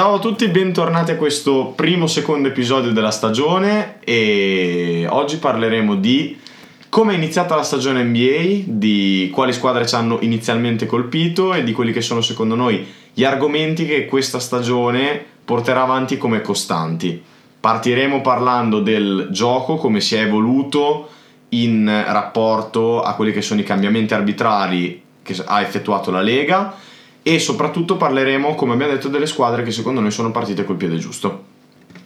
Ciao a tutti, bentornati a questo primo secondo episodio della stagione e oggi parleremo di come è iniziata la stagione NBA, di quali squadre ci hanno inizialmente colpito e di quelli che sono secondo noi gli argomenti che questa stagione porterà avanti come costanti. Partiremo parlando del gioco, come si è evoluto in rapporto a quelli che sono i cambiamenti arbitrali che ha effettuato la Lega e soprattutto parleremo, come abbiamo detto, delle squadre che secondo noi sono partite col piede giusto.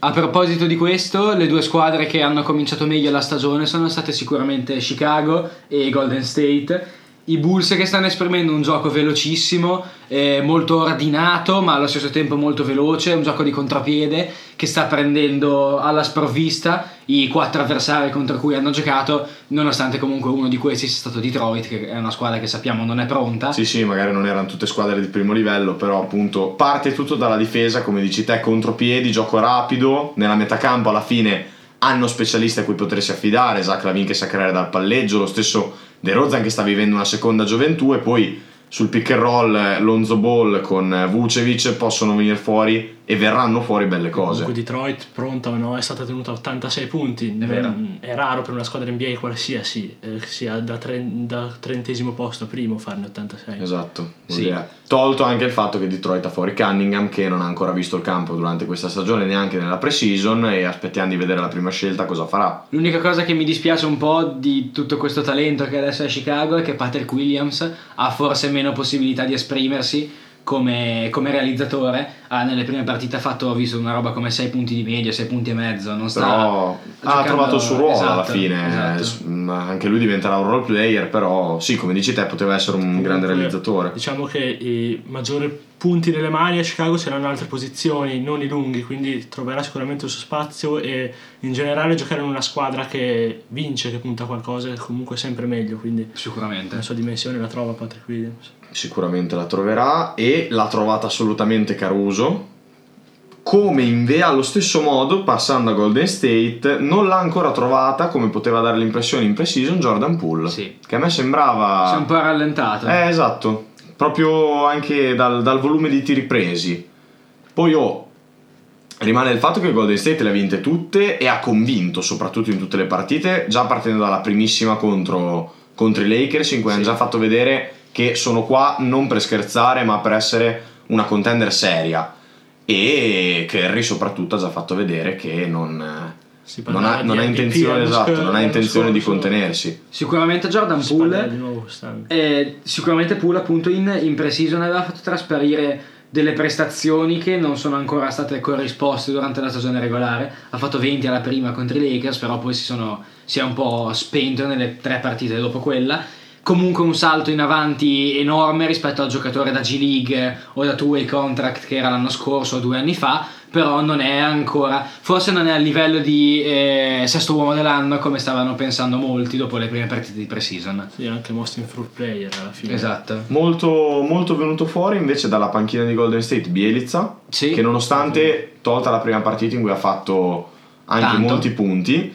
A proposito di questo, le due squadre che hanno cominciato meglio la stagione sono state sicuramente Chicago e Golden State i Bulls che stanno esprimendo un gioco velocissimo, eh, molto ordinato ma allo stesso tempo molto veloce, un gioco di contropiede che sta prendendo alla sprovvista i quattro avversari contro cui hanno giocato, nonostante comunque uno di questi sia stato Detroit, che è una squadra che sappiamo non è pronta. Sì, sì, magari non erano tutte squadre di primo livello, però appunto parte tutto dalla difesa, come dici te, contropiedi, gioco rapido, nella metacampo alla fine hanno specialisti a cui potersi affidare, Zach Lavin che sa creare dal palleggio, lo stesso De Rozan che sta vivendo una seconda gioventù e poi sul pick and roll eh, Lonzo Ball con eh, Vucevic possono venire fuori e verranno fuori belle cose. Comunque Detroit, pronta o no, è stata tenuta a 86 punti. È, vero. è raro per una squadra NBA qualsiasi, eh, sia da, tre, da, trentesimo posto primo farne 86. Esatto. Sì. Tolto anche il fatto che Detroit ha fuori Cunningham che non ha ancora visto il campo durante questa stagione, neanche nella pre-season e aspettiamo di vedere la prima scelta cosa farà. L'unica cosa che mi dispiace un po' di tutto questo talento che adesso è a Chicago è che Patrick Williams ha forse meno possibilità di esprimersi come, come, realizzatore ha nelle prime partite ha fatto ho visto una roba come 6 punti di media 6 punti e mezzo non sta però giocando... ha trovato il suo ruolo esatto, alla fine esatto. anche lui diventerà un role player però sì come dici te poteva essere un Comunque, grande realizzatore. diciamo che i maggiori punti nelle mani a Chicago saranno altre posizioni non i lunghi quindi troverà sicuramente il suo spazio e in generale giocare in una squadra che vince che punta qualcosa è comunque sempre meglio quindi sicuramente. la sua dimensione la trova Patrick Williams sicuramente la troverà e l'ha trovata assolutamente Caruso come in V allo stesso modo passando a Golden State non l'ha ancora trovata come poteva dare l'impressione in pre-season Jordan Poole sì. che a me sembrava si è un po' rallentato eh esatto proprio anche dal, dal volume di tiri presi poi oh rimane il fatto che Golden State le ha vinte tutte e ha convinto soprattutto in tutte le partite già partendo dalla primissima contro, contro i Lakers in cui sì. hanno già fatto vedere che sono qua non per scherzare ma per essere una contender seria. E Kerry soprattutto ha già fatto vedere che non, non, ha, non ha, intenzione, esatto, non ha intenzione di contenersi. Sicuramente Jordan Poole eh, sicuramente Poole appunto in, in pre-season aveva fatto trasparire delle prestazioni che non sono ancora state corrisposte durante la stagione regolare. Ha fatto 20 alla prima contro i Lakers però poi si, sono, si è un po' spento nelle tre partite dopo quella comunque un salto in avanti enorme rispetto al giocatore da G League o da two-way contract che era l'anno scorso o due anni fa però non è ancora forse non è a livello di eh, sesto uomo dell'anno come stavano pensando molti dopo le prime partite di pre-season sì anche most improved player alla fine esatto molto, molto venuto fuori invece dalla panchina di Golden State Bielizza sì. che nonostante tolta la prima partita in cui ha fatto anche Tanto. molti punti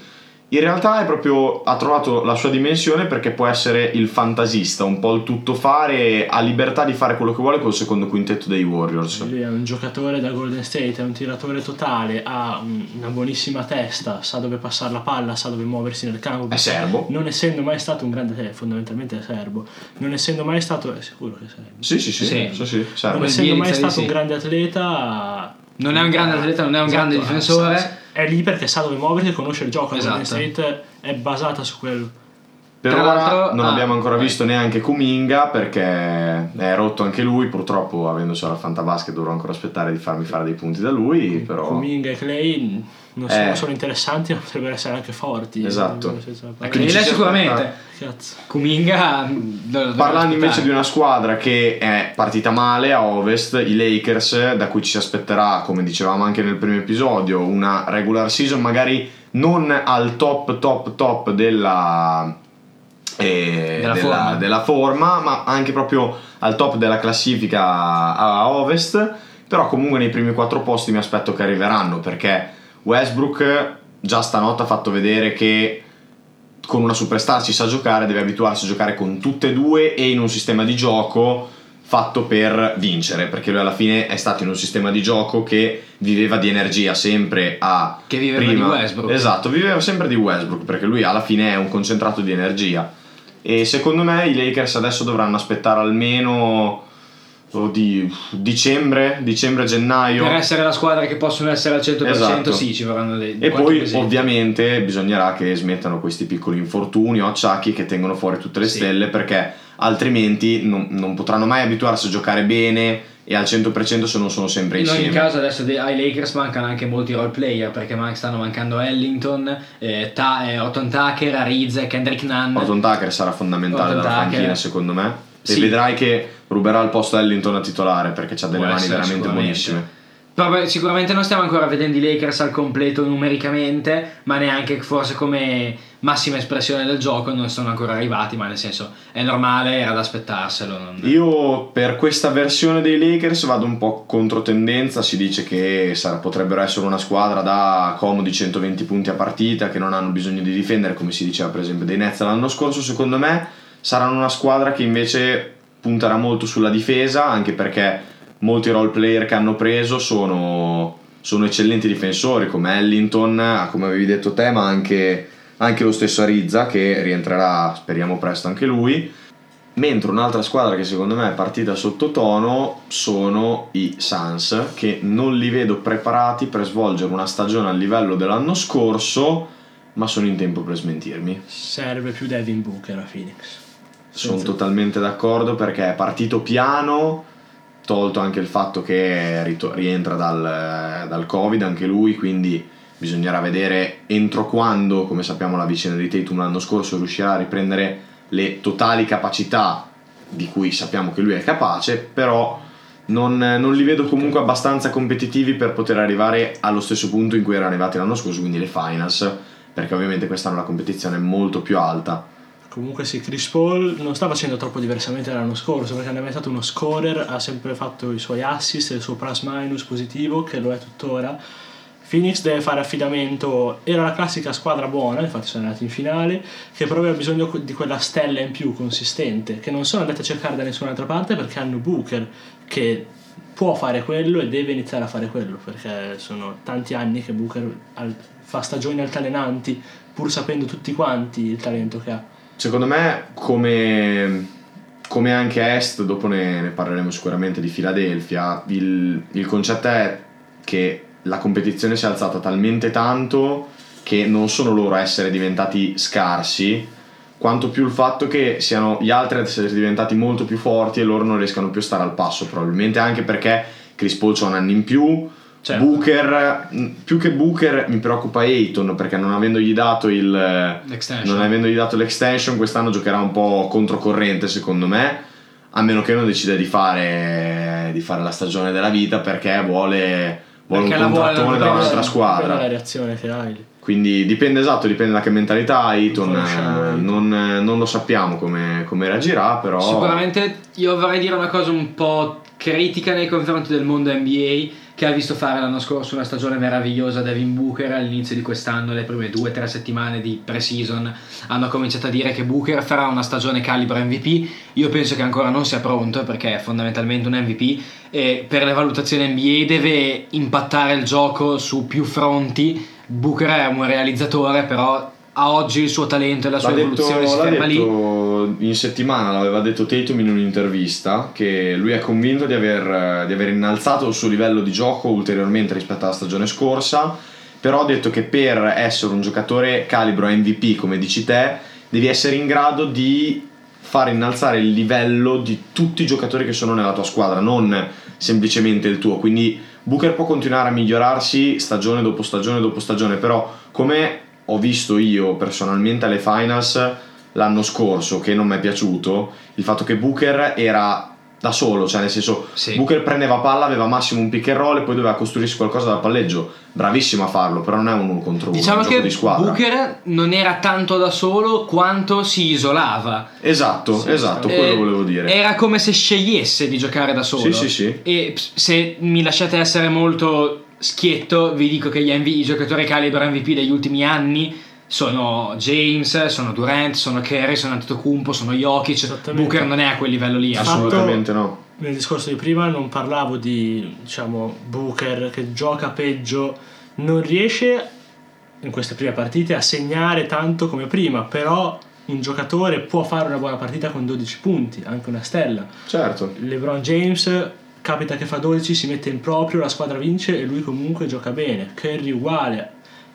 in realtà è proprio, ha trovato la sua dimensione perché può essere il fantasista, un po' il tuttofare, ha libertà di fare quello che vuole col secondo quintetto dei Warriors. Lui è un giocatore da Golden State, è un tiratore totale, ha una buonissima testa, sa dove passare la palla, sa dove muoversi nel campo. È serbo. Non essendo mai stato un grande, eh, fondamentalmente è serbo, non essendo mai stato, è sicuro che è serbo. Sì, sì, sì, Sì. sì, sì, serbo. Non essendo mai stato un grande atleta, non è un grande atleta non è un Esatto, grande difensore sa- è lì perché sa dove muoversi e conosce il gioco. Esatto. Golden State è basata su quello. Per Tra ora l'altro- non ah, abbiamo ancora vai. visto neanche Kuminga perché è rotto anche lui, purtroppo avendosi alla Fantabasket dovrò ancora aspettare di farmi fare dei punti da lui, però... Kuminga e Clay non sono Eh. solo interessanti, ma potrebbero essere anche forti. Esatto. Si sicuramente aspetta- Cazzo. Kuminga mm, Parlando invece di una squadra che è partita male a Ovest, i Lakers, da cui ci si aspetterà, come dicevamo anche nel primo episodio, una regular season magari non al top top top della, eh, Della della, forma. della forma, ma anche proprio al top della classifica a Ovest, però comunque nei primi quattro posti mi aspetto che arriveranno perché Westbrook già stanotte ha fatto vedere che con una superstar ci sa giocare, deve abituarsi a giocare con tutte e due e in un sistema di gioco fatto per vincere, perché lui alla fine è stato in un sistema di gioco che viveva di energia sempre a... Che viveva prima, di Westbrook. Esatto, viveva sempre di Westbrook, perché lui alla fine è un concentrato di energia. E secondo me i Lakers adesso dovranno aspettare almeno di dicembre, dicembre, gennaio. Per essere la squadra che possono essere al 100% esatto. sì, ci vorranno dei E poi mesi. ovviamente bisognerà che smettano questi piccoli infortuni o acciacchi che tengono fuori tutte le sì. stelle perché altrimenti non, non, potranno mai abituarsi a giocare bene e al 100% se non sono sempre insieme. In ogni caso adesso ai Lakers mancano anche molti role player perché stanno mancando Ellington, eh, Ta- eh, Otton Tucker, Ariz, Kendrick Nunn. Otton Tucker sarà fondamentale Otton dalla panchina secondo me e sì. vedrai che ruberà il posto a Ellington a titolare perché ha delle Può mani veramente buonissime. Però sicuramente non stiamo ancora vedendo i Lakers al completo numericamente, ma neanche forse come massima espressione del gioco non sono ancora arrivati, ma nel senso è normale, era da aspettarselo. Non... Io per questa versione dei Lakers vado un po' contro tendenza, si dice che sarà, potrebbero essere una squadra da comodi 120 punti a partita, che non hanno bisogno di difendere, come si diceva per esempio dei Nets l'anno scorso, secondo me saranno una squadra che invece punterà molto sulla difesa, anche perché molti role player che hanno preso sono, sono eccellenti difensori come Ellington, come avevi detto te, ma anche, anche lo stesso Arizza che rientrerà, speriamo presto anche lui. Mentre un'altra squadra che secondo me è partita sottotono sono i Suns, che non li vedo preparati per svolgere una stagione a livello dell'anno scorso, ma sono in tempo per smentirmi. Serve più Devin Booker a Phoenix. Sono totalmente d'accordo perché è partito piano, tolto anche il fatto che rientra dal, dal Covid anche lui, quindi bisognerà vedere entro quando, come sappiamo la vicenda di Tatum l'anno scorso, riuscirà a riprendere le totali capacità di cui sappiamo che lui è capace, però non, non, li vedo comunque abbastanza competitivi per poter arrivare allo stesso punto in cui erano arrivati l'anno scorso, quindi le finals, perché ovviamente quest'anno la competizione è molto più alta Comunque sì, Chris Paul non sta facendo troppo diversamente dall'anno scorso perché non è mai stato uno scorer, ha sempre fatto i suoi assist il suo plus minus positivo che lo è tuttora. Phoenix deve fare affidamento, era la classica squadra buona, infatti sono andati in finale, che però aveva bisogno di quella stella in più consistente, che non sono andati a cercare da nessun'altra parte perché hanno Booker che può fare quello e deve iniziare a fare quello, perché sono tanti anni che Booker fa stagioni altalenanti pur sapendo tutti quanti il talento che ha. Secondo me, come, come anche Est, dopo ne, ne, parleremo sicuramente di Philadelphia, il, il concetto è che la competizione si è alzata talmente tanto che non sono loro a essere diventati scarsi, quanto più il fatto che siano gli altri ad essere diventati molto più forti e loro non riescano più a stare al passo, probabilmente anche perché Chris Paul c'ha un anno in più, Certo. Booker, più che Booker mi preoccupa Ayton perché non avendogli dato il non avendogli dato l'extension quest'anno giocherà un po' controcorrente secondo me a meno che non decida di fare, di fare la stagione della vita perché vuole, vuole perché un contrattone da un'altra squadra. la reazione hai. Quindi dipende esatto, dipende da che mentalità ha Ayton, non, non, lo sappiamo come, come reagirà, però... Sicuramente io vorrei dire una cosa un po' critica nei confronti del mondo NBA che ha visto fare l'anno scorso una stagione meravigliosa Devin Booker all'inizio di quest'anno, le prime due o tre settimane di pre-season hanno cominciato a dire che Booker farà una stagione calibro MVP, io penso che ancora non sia pronto perché è fondamentalmente un MVP e per le valutazioni NBA deve impattare il gioco su più fronti, Booker è un realizzatore però a oggi il suo talento e la sua l'ha evoluzione detto, si ferma lì. In settimana l'aveva detto Tatum in un'intervista che lui è convinto di aver, di aver innalzato il suo livello di gioco ulteriormente rispetto alla stagione scorsa, però ha detto che per essere un giocatore calibro MVP, come dici te, devi essere in grado di fare innalzare il livello di tutti i giocatori che sono nella tua squadra, non semplicemente il tuo. Quindi Booker può continuare a migliorarsi stagione dopo stagione dopo stagione, però come ho visto io personalmente alle finals l'anno scorso che non mi è piaciuto il fatto che Booker era da solo, cioè nel senso sì. Booker prendeva palla, aveva massimo un pick and roll e poi doveva costruirsi qualcosa dal palleggio. Bravissimo a farlo, però non è un uno contro uno, diciamo che di squadra. Booker non era tanto da solo quanto si isolava. Esatto, sì, esatto, quello eh, volevo dire. Era come se scegliesse di giocare da solo. Sì, sì, sì. E se mi lasciate essere molto schietto, vi dico che gli MV, i giocatori calibro MVP degli ultimi anni sono James, sono Durant, sono Kerry, sono Antetokounmpo, sono Jokic. Booker non è a quel livello lì. Assolutamente fatto, no. nel discorso di prima non parlavo di diciamo, Booker che gioca peggio, non riesce in queste prime partite a segnare tanto come prima, però un giocatore può fare una buona partita con 12 punti, anche una stella. Certo. LeBron James capita che fa 12, si mette in proprio, la squadra vince e lui comunque gioca bene. Curry uguale,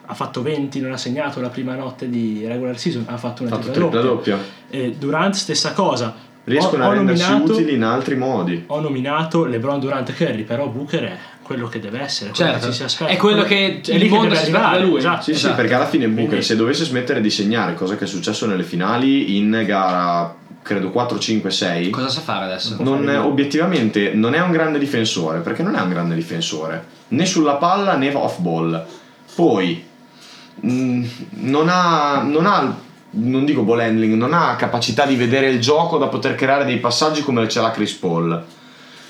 ha fatto 20, non ha segnato la prima notte di regular season, ha fatto una fatto tripla doppia. doppia. E Durant stessa cosa. Riescono ho, a rendersi nominato, utili in altri modi. Ho nominato LeBron Durant e Curry, però Booker è quello che deve essere, certo. che si aspetta. È quello che è il mondo si aspetta da lui. Esatto, sì, esatto. sì, perché alla fine Booker Quindi... se dovesse smettere di segnare, cosa che è successo nelle finali in gara credo 4, 5, 6. Cosa sa fare adesso? Non è, obiettivamente non è un grande difensore, perché non è un grande difensore, né sulla palla né off ball. Poi mh, mm, non ha, non ha non dico ball handling, non ha capacità di vedere il gioco da poter creare dei passaggi come ce l'ha Chris Paul.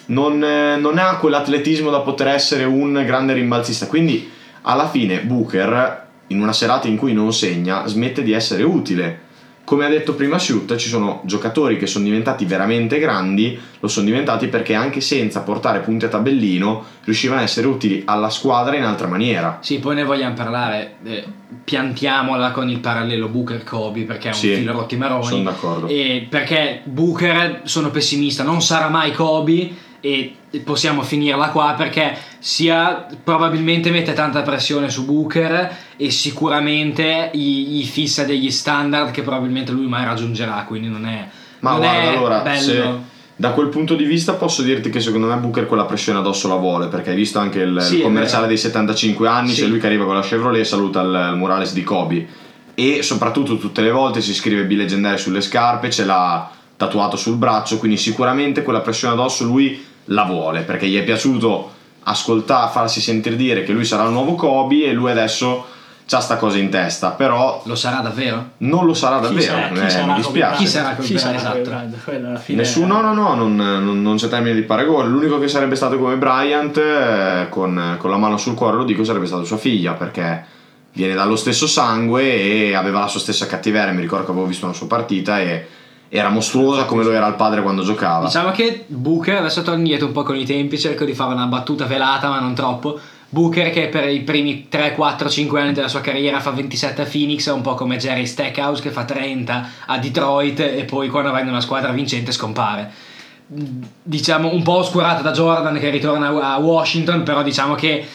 Non, eh, non ha quell'atletismo da poter essere un grande rimbalzista. Quindi alla fine Booker, in una serata in cui non segna, smette di essere utile come ha detto prima Shoot, ci sono giocatori che sono diventati veramente grandi, lo sono diventati perché anche senza portare punti a tabellino riuscivano a essere utili alla squadra in altra maniera. Sì, poi ne vogliamo parlare, eh, piantiamola con il parallelo Booker-Kobe perché è un sì, filo rotti maroni. Sono d'accordo. E perché Booker, sono pessimista, non sarà mai Kobe e possiamo finirla qua perché sia probabilmente mette tanta pressione su Booker e sicuramente gli, gli fissa degli standard che probabilmente lui mai raggiungerà quindi non è ma non guarda è allora bello. se da quel punto di vista posso dirti che secondo me Booker quella pressione addosso la vuole perché hai visto anche il, sì, il commerciale dei 75 anni sì. c'è lui che arriva con la Chevrolet saluta il, il Morales di Kobe e soprattutto tutte le volte si scrive B leggendario sulle scarpe ce l'ha tatuato sul braccio quindi sicuramente quella pressione addosso lui la vuole perché gli è piaciuto ascoltare, farsi sentire dire che lui sarà il nuovo Kobe e lui adesso c'ha sta cosa in testa, però lo sarà davvero? Non lo sarà davvero, chi sarà, chi eh, sarà mi dispiace. Chi sarà Kobe Bryant? Esatto. Fine... Nessuno, no, no, non, non, non, c'è termine di paragone. L'unico che sarebbe stato come Bryant, eh, con, con la mano sul cuore, lo dico, sarebbe stata sua figlia, perché viene dallo stesso sangue e aveva la sua stessa cattiveria. Mi ricordo che avevo visto una sua partita e era mostruosa come lo era il padre quando giocava. Diciamo che Booker, adesso torno indietro un po' con i tempi, cerco di fare una battuta velata ma non troppo. Booker che per i primi 3, 4, 5 anni della sua carriera fa 27 a Phoenix è un po' come Jerry Stackhouse che fa 30 a Detroit e poi quando va in una squadra vincente scompare. Diciamo un po' oscurata da Jordan che ritorna a Washington, però diciamo che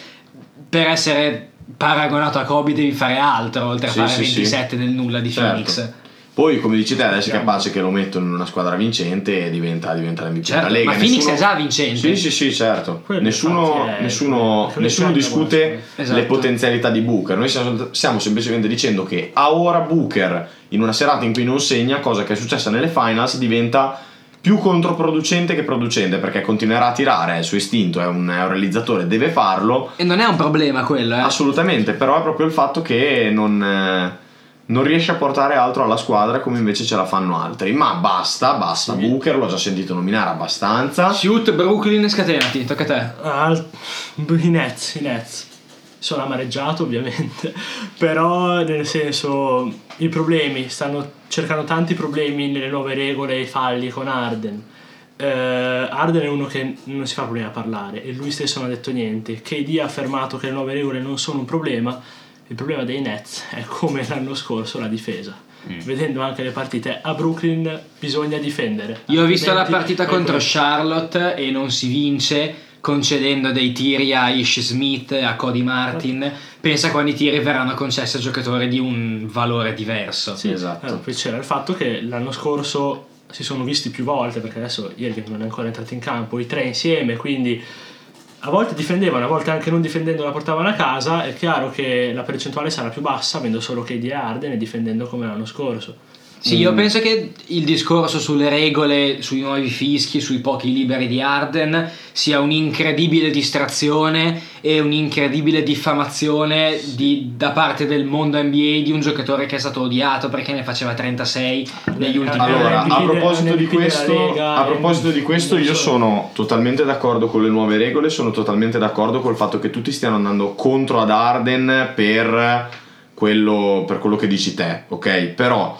per essere paragonato a Kobe devi fare altro oltre a sì, fare sì, 27 sì. del nulla di certo. Phoenix. Poi, come dici te, adesso è capace che lo mettono in una squadra vincente e diventa, diventa l'MVP certo, della Lega. Ma Phoenix nessuno... è già vincente. Sì, sì, sì, certo. Quello nessuno, è... nessuno, nessuno discute esatto. le potenzialità di Booker. Noi stiamo, stiamo semplicemente dicendo che a ora Booker, in una serata in cui non segna, cosa che è successa nelle finals, diventa più controproducente che producente perché continuerà a tirare, è il suo istinto, è un, è un realizzatore, deve farlo. E non è un problema quello, eh? Assolutamente, però è proprio il fatto che non eh, non riesce a portare altro alla squadra come invece ce la fanno altri. Ma basta, basta. Sì. Booker l'ho già sentito nominare abbastanza. Shoot, Brooklyn, scatenati, tocca a te. Uh, I Nets, i Nets. Sono amareggiato ovviamente, però nel senso i problemi, stanno cercando tanti problemi nelle nuove regole e i falli con Arden. Uh, Arden è uno che non si fa problema a parlare e lui stesso non ha detto niente. KD ha affermato che le nuove regole non sono un problema il problema dei Nets è come l'anno scorso la difesa. Mm. Vedendo anche le partite a Brooklyn bisogna difendere. Io ho visto la partita contro Charlotte e non si vince concedendo dei tiri a Ish Smith e a Cody Martin. Pensa quando i tiri verranno concessi a giocatori di un valore diverso. Sì, esatto. Allora, poi c'era il fatto che l'anno scorso si sono visti più volte, perché adesso ieri non è ancora entrato in campo, i tre insieme, quindi a volte difendevano, a volte anche non difendendo la portavano a casa, è chiaro che la percentuale sarà più bassa avendo solo KD e Arden e difendendo come l'anno scorso. Sì, io mm. penso che il discorso sulle regole, sui nuovi fischi, sui pochi liberi di Arden sia un'incredibile distrazione e un'incredibile diffamazione di, da parte del mondo NBA di un giocatore che è stato odiato perché ne faceva 36 negli ultimi anni. Allora, a proposito, di questo, a proposito di questo, io sono totalmente d'accordo con le nuove regole, sono totalmente d'accordo col fatto che tutti stiano andando contro ad Arden per quello, per quello che dici te, ok? Però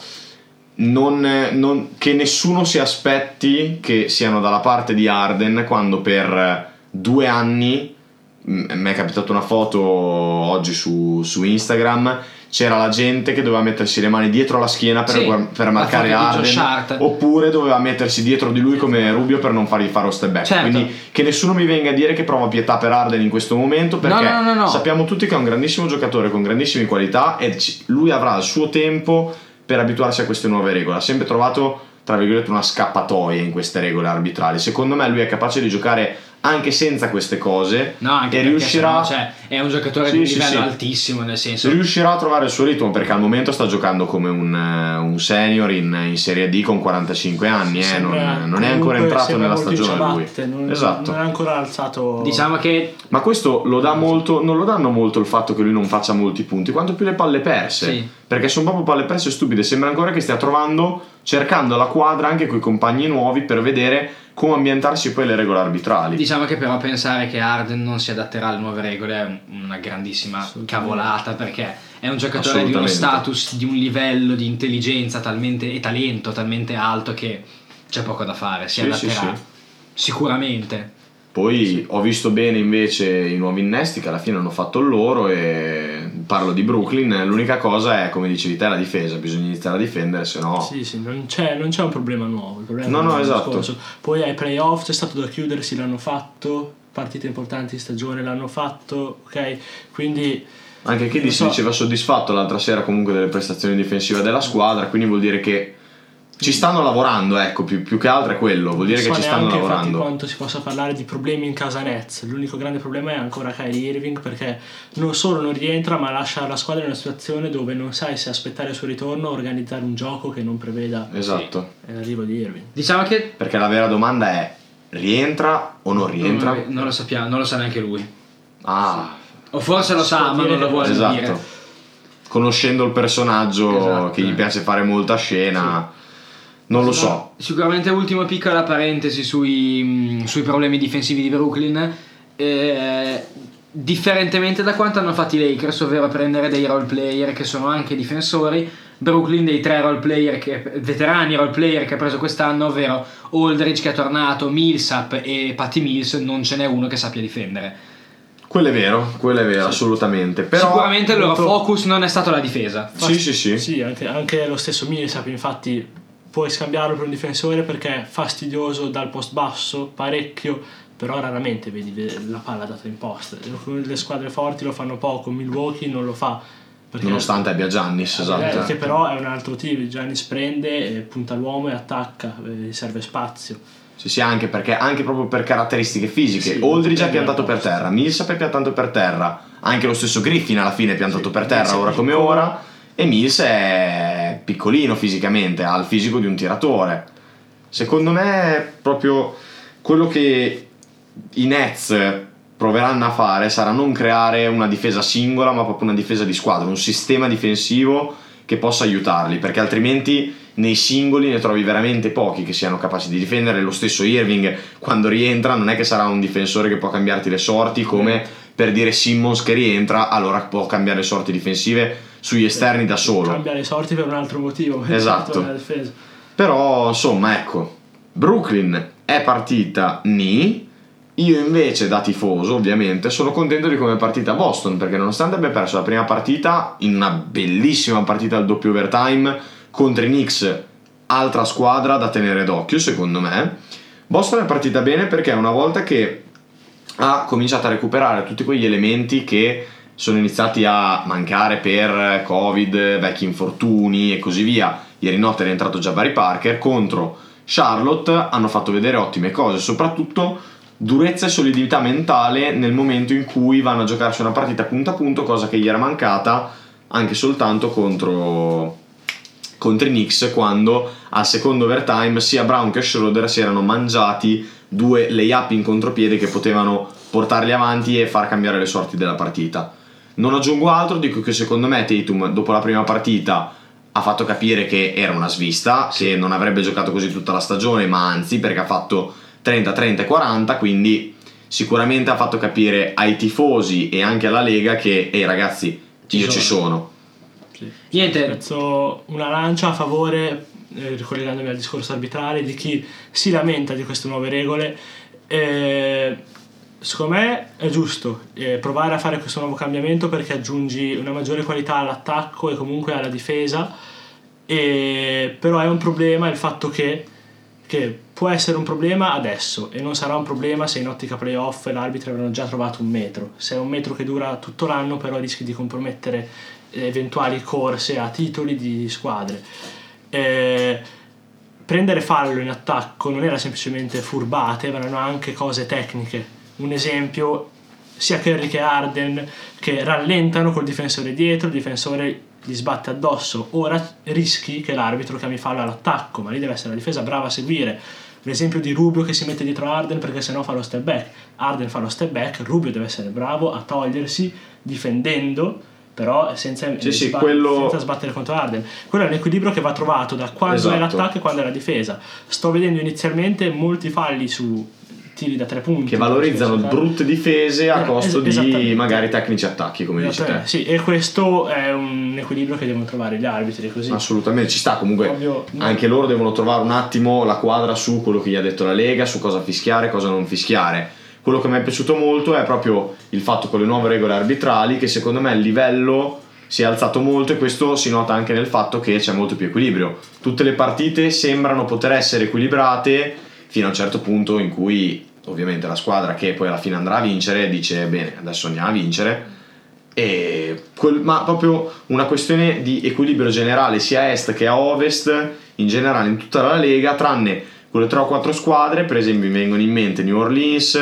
non, non, che nessuno si aspetti che siano dalla parte di Arden quando per due anni mi è capitata una foto oggi su, su Instagram c'era la gente che doveva mettersi le mani dietro la schiena per, sì, per marcare Arden oppure doveva mettersi dietro di lui come Rubio per non fargli fare lo step back certo. quindi che nessuno mi venga a dire che prova pietà per Arden in questo momento perché no, no, no, sappiamo tutti che è un grandissimo giocatore con grandissime qualità e lui avrà il suo tempo per abituarsi a queste nuove regole. Ha sempre trovato tra virgolette una scappatoia in queste regole arbitrali secondo me lui è capace di giocare anche senza queste cose no, anche e riuscirà cioè, è un giocatore sì, di sì, livello sì. altissimo nel senso riuscirà a trovare il suo ritmo perché al momento sta giocando come un, eh, un senior in, in, Serie D con 45 anni eh, non, non, è ancora entrato nella stagione lui non, esatto. non è ancora alzato diciamo che ma questo lo dà molto non lo danno molto il fatto che lui non faccia molti punti quanto più le palle perse perché sono proprio palle perse stupide sembra ancora che stia trovando cercando la quadra anche con i compagni nuovi per vedere come ambientarsi poi le regole arbitrali. Diciamo che però pensare che Arden non si adatterà alle nuove regole è una grandissima cavolata perché è un giocatore di uno status, di un livello di intelligenza talmente, e talento talmente alto che c'è poco da fare, si sì, adatterà sì, sì. sicuramente. Poi ho visto bene invece i nuovi innesti che alla fine hanno fatto loro e parlo di Brooklyn, l'unica cosa è come dicevi te la difesa, bisogna iniziare a difendere se no... Sì, sì, non c'è, non c'è un problema nuovo. Problema no, no, esatto. Scorso. Poi ai playoff c'è stato da chiudersi, l'hanno fatto, partite importanti di stagione l'hanno fatto, ok? Quindi... Anche chi so. si diceva soddisfatto l'altra sera comunque delle prestazioni difensive della squadra, quindi vuol dire che ci stanno lavorando, ecco, più, più, che altro è quello, vuol dire so che ci stanno lavorando. quanto si possa parlare di problemi in casa Nets, l'unico grande problema è ancora Kyrie Irving perché non solo non rientra ma lascia la squadra in una situazione dove non sai se aspettare il suo ritorno o organizzare un gioco che non preveda esatto. l'arrivo di Irving. Diciamo che... Perché la vera domanda è rientra o non rientra? Non, non lo sappiamo, non lo sa neanche lui. Ah. O forse lo sa ma non lo vuole esatto. dire. Conoscendo il personaggio esatto. che gli piace fare molta scena... Sì non lo so. Sicuramente ultima piccola parentesi sui, mm, sui problemi difensivi di Brooklyn. Eh, differentemente da quanto hanno fatto i Lakers, ovvero prendere dei role player che sono anche difensori, Brooklyn dei tre role player che, veterani role player che ha preso quest'anno, ovvero Aldridge che è tornato, Millsap e Patty Mills, non ce n'è uno che sappia difendere. Quello è vero, quello è vero, sì. assolutamente. Però Sicuramente il loro focus non è stato la difesa. Sì, sì, sì. Sì, anche, anche lo stesso Millsap, infatti puoi scambiarlo per un difensore perché è fastidioso dal post basso parecchio però raramente vedi la palla data in post le squadre forti lo fanno poco Milwaukee non lo fa nonostante abbia Giannis esatto che però è un altro tipo Giannis prende punta l'uomo e attacca gli serve spazio sì, sì, anche perché anche proprio per caratteristiche fisiche. Sì, Aldridge è piantato per terra, Millsap è piantato per terra, anche lo stesso Griffin alla fine è piantato sì, per terra, ora come ora. E Mills è piccolino fisicamente, ha il fisico di un tiratore. Secondo me proprio quello che i Nets proveranno a fare sarà non creare una difesa singola, ma proprio una difesa di squadra, un sistema difensivo che possa aiutarli, perché altrimenti nei singoli ne trovi veramente pochi che siano capaci di difendere. Lo stesso Irving, quando rientra, non è che sarà un difensore che può cambiarti le sorti, come per dire Simmons che rientra, allora può cambiare sorti difensive sugli esterni da solo. Cambia le sorti per un altro motivo. Esatto. Però insomma, ecco, Brooklyn è partita ni. Io invece, da tifoso, ovviamente, sono contento di come è partita Boston, perché nonostante abbia perso la prima partita, in una bellissima partita al doppio overtime contro i Knicks, altra squadra da tenere d'occhio, secondo me. Boston è partita bene perché una volta che ha cominciato a recuperare tutti quegli elementi che sono iniziati a mancare per Covid, vecchi infortuni e così via. Ieri notte è rientrato già Barry Parker contro Charlotte, hanno fatto vedere ottime cose, soprattutto durezza e solidità mentale nel momento in cui vanno a giocarsi una partita punto a punto, cosa che gli era mancata anche soltanto contro, contro i Knicks quando al secondo overtime sia Brown che Schroeder si erano mangiati due layup in contropiede che potevano portarli avanti e far cambiare le sorti della partita. Non aggiungo altro, dico che secondo me Tatum dopo la prima partita ha fatto capire che era una svista, che non avrebbe giocato così tutta la stagione, ma anzi perché ha fatto 30, 30 e 40, quindi sicuramente ha fatto capire ai tifosi e anche alla Lega che, ehi ragazzi, ci io sono. ci sono. Sì. Niente. Spezzo una lancia a favore eh, ricollegandomi al discorso arbitrale, di chi si lamenta di queste nuove regole. Eh, secondo me è giusto eh, provare a fare questo nuovo cambiamento perché aggiungi una maggiore qualità all'attacco e comunque alla difesa, e, però è un problema il fatto che, che può essere un problema adesso e non sarà un problema se in ottica playoff l'arbitro avranno già trovato un metro. Se è un metro che dura tutto l'anno però rischi di compromettere eventuali corse a titoli di squadre. Eh, prendere fallo in attacco non era semplicemente furbate, ma erano anche cose tecniche. Un esempio, sia Curry che Arden che rallentano col difensore dietro, il difensore gli sbatte addosso. Ora rischi che l'arbitro chiami fallo all'attacco, ma lì deve essere la difesa brava a seguire. L'esempio di Rubio che si mette dietro Arden perché sennò fa lo step back. Arden fa lo step back, Rubio deve essere bravo a togliersi difendendo però senza, sì, sì, sbat- quello... senza, sbattere contro Arden. Quello è un equilibrio che va trovato da quando esatto. è l'attacco e quando è la difesa. Sto vedendo inizialmente molti falli su tiri da tre punti che valorizzano brutte difese a eh, costo es- di magari tecnici attacchi come dici te sì e questo è un equilibrio che devono trovare gli arbitri così assolutamente ci sta comunque Ovvio, anche loro devono trovare un attimo la quadra su quello che gli ha detto la Lega su cosa fischiare e cosa non fischiare quello che mi è piaciuto molto è proprio il fatto con le nuove regole arbitrali che secondo me il livello si è alzato molto e questo si nota anche nel fatto che c'è molto più equilibrio. Tutte le partite sembrano poter essere equilibrate fino a un certo punto in cui ovviamente la squadra che poi alla fine andrà a vincere dice bene adesso andiamo a vincere quel, ma proprio una questione di equilibrio generale sia a est che a ovest in generale in tutta la Lega tranne quelle 3 o 4 squadre, per esempio mi vengono in mente New Orleans,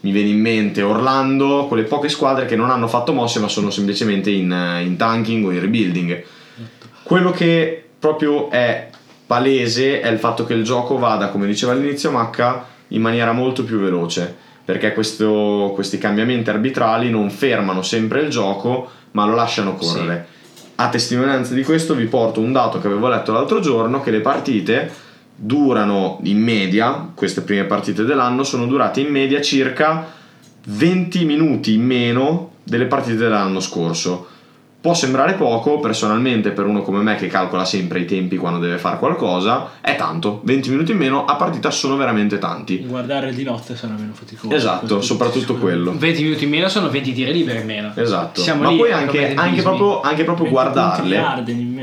mi viene in mente Orlando, quelle poche squadre che non hanno fatto mosse ma sono semplicemente in, in tanking o in rebuilding. Quello che proprio è palese è il fatto che il gioco vada, come diceva all'inizio Macca, in maniera molto più veloce, perché questo, questi cambiamenti arbitrali non fermano sempre il gioco, ma lo lasciano correre. Sì. A testimonianza di questo vi porto un dato che avevo letto l'altro giorno, che le partite durano in media, queste prime partite dell'anno, sono durate in media circa 20 minuti in meno delle partite dell'anno scorso. Può sembrare poco, personalmente per uno come me che calcola sempre i tempi quando deve fare qualcosa, è tanto. 20 minuti in meno a partita sono veramente tanti. Guardare di notte sarà meno faticoso. Esatto, soprattutto quello. 20 minuti in meno sono 20 tiri liberi in meno. Esatto. Siamo Ma lì, poi anche, anche, proprio, anche proprio guardarle.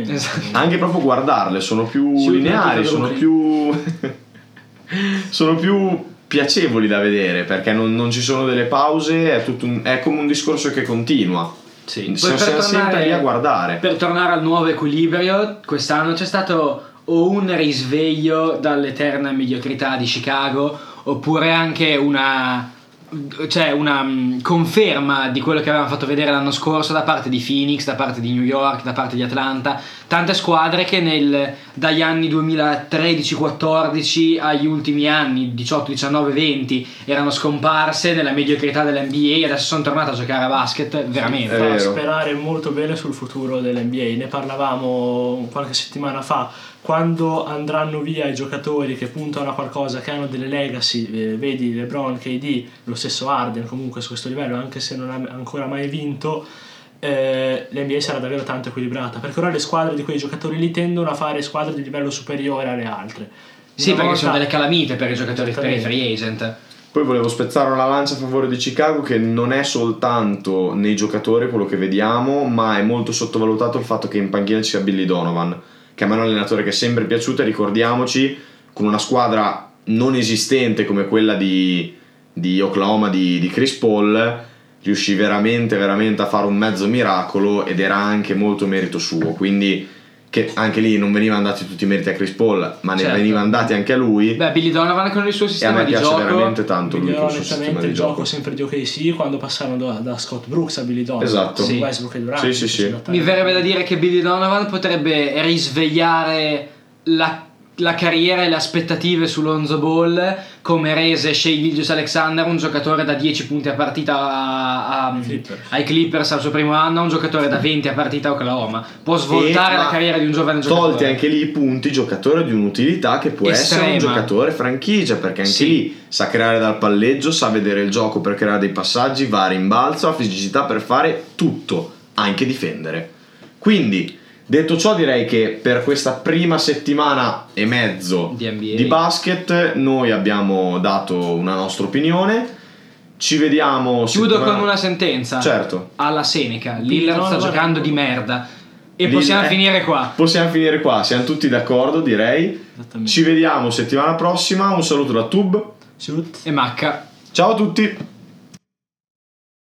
Esatto. Anche proprio guardarle sono più sì, lineari, sono più... sono più piacevoli da vedere perché non, non ci sono delle pause, è, un, è come un discorso che continua. Sì. Siamo sempre lì a guardare. Per tornare al nuovo equilibrio, quest'anno c'è stato o un risveglio dall'eterna mediocrità di Chicago, oppure anche una cioè una um, conferma di quello che avevamo fatto vedere l'anno scorso da parte di Phoenix, da parte di New York, da parte di Atlanta, tante squadre che nel, dagli anni 2013-14 agli ultimi anni 18, 19, 20 erano scomparse nella mediocrità dell'NBA e adesso sono tornate a giocare a basket veramente. Fa sperare molto bene sul futuro dell'NBA, ne parlavamo qualche settimana fa quando andranno via i giocatori che puntano a qualcosa, che hanno delle legacy, eh, vedi LeBron, KD, lo stesso Arden comunque su questo livello, anche se non ha ancora mai vinto, eh, l'NBA sarà davvero tanto equilibrata, perché ora le squadre di quei giocatori lì tendono a fare squadre di livello superiore alle altre. Sì, Una perché volta... sono delle calamite per i giocatori per i free agent. Poi volevo spezzare una lancia a favore di Chicago che non è soltanto nei giocatori quello che vediamo, ma è molto sottovalutato il fatto che in panchina ci sia Billy Donovan che a me è un allenatore che è sempre piaciuto e ricordiamoci con una squadra non esistente come quella di, di Oklahoma di, di Chris Paul riuscì veramente veramente a fare un mezzo miracolo ed era anche molto merito suo. Quindi che anche lì non venivano dati tutti i meriti a Chris Paul, ma ne certo. venivano dati anche a lui. Beh, Billy Donovan con il suo sistema di gioco. E a me piace veramente tanto lui con il suo sistema di gioco. gioco sempre di OKC quando passarono da, da, Scott Brooks a Billy Donovan. Esatto. Sì. Westbrook e Durant. Sì, sì, sì. Mi verrebbe da dire che Billy Donovan potrebbe risvegliare la la carriera e le aspettative su Lonzo Ball come rese Shea Gilgius Alexander un giocatore da 10 punti a partita a, a, Clippers. ai Clippers al suo primo anno un giocatore da 20 a partita a Oklahoma può svoltare e, la carriera di un giovane giocatore tolti anche lì i punti giocatore di un'utilità che può Estrema. essere un giocatore franchigia perché anche sì. lì sa creare dal palleggio sa vedere il gioco per creare dei passaggi va a rimbalzo ha fisicità per fare tutto anche difendere quindi Detto ciò, direi che per questa prima settimana e mezzo Di di basket noi abbiamo dato una nostra opinione. Ci vediamo. Chiudo settimana- con una sentenza. Certo. Alla Seneca, Lillard sta giocando di merda. E Lillard- possiamo eh. finire qua. Possiamo finire qua, siamo tutti d'accordo, direi. Esattamente. Ci vediamo settimana prossima. Un saluto da Tub. Shoot. E Macca. Ciao a tutti.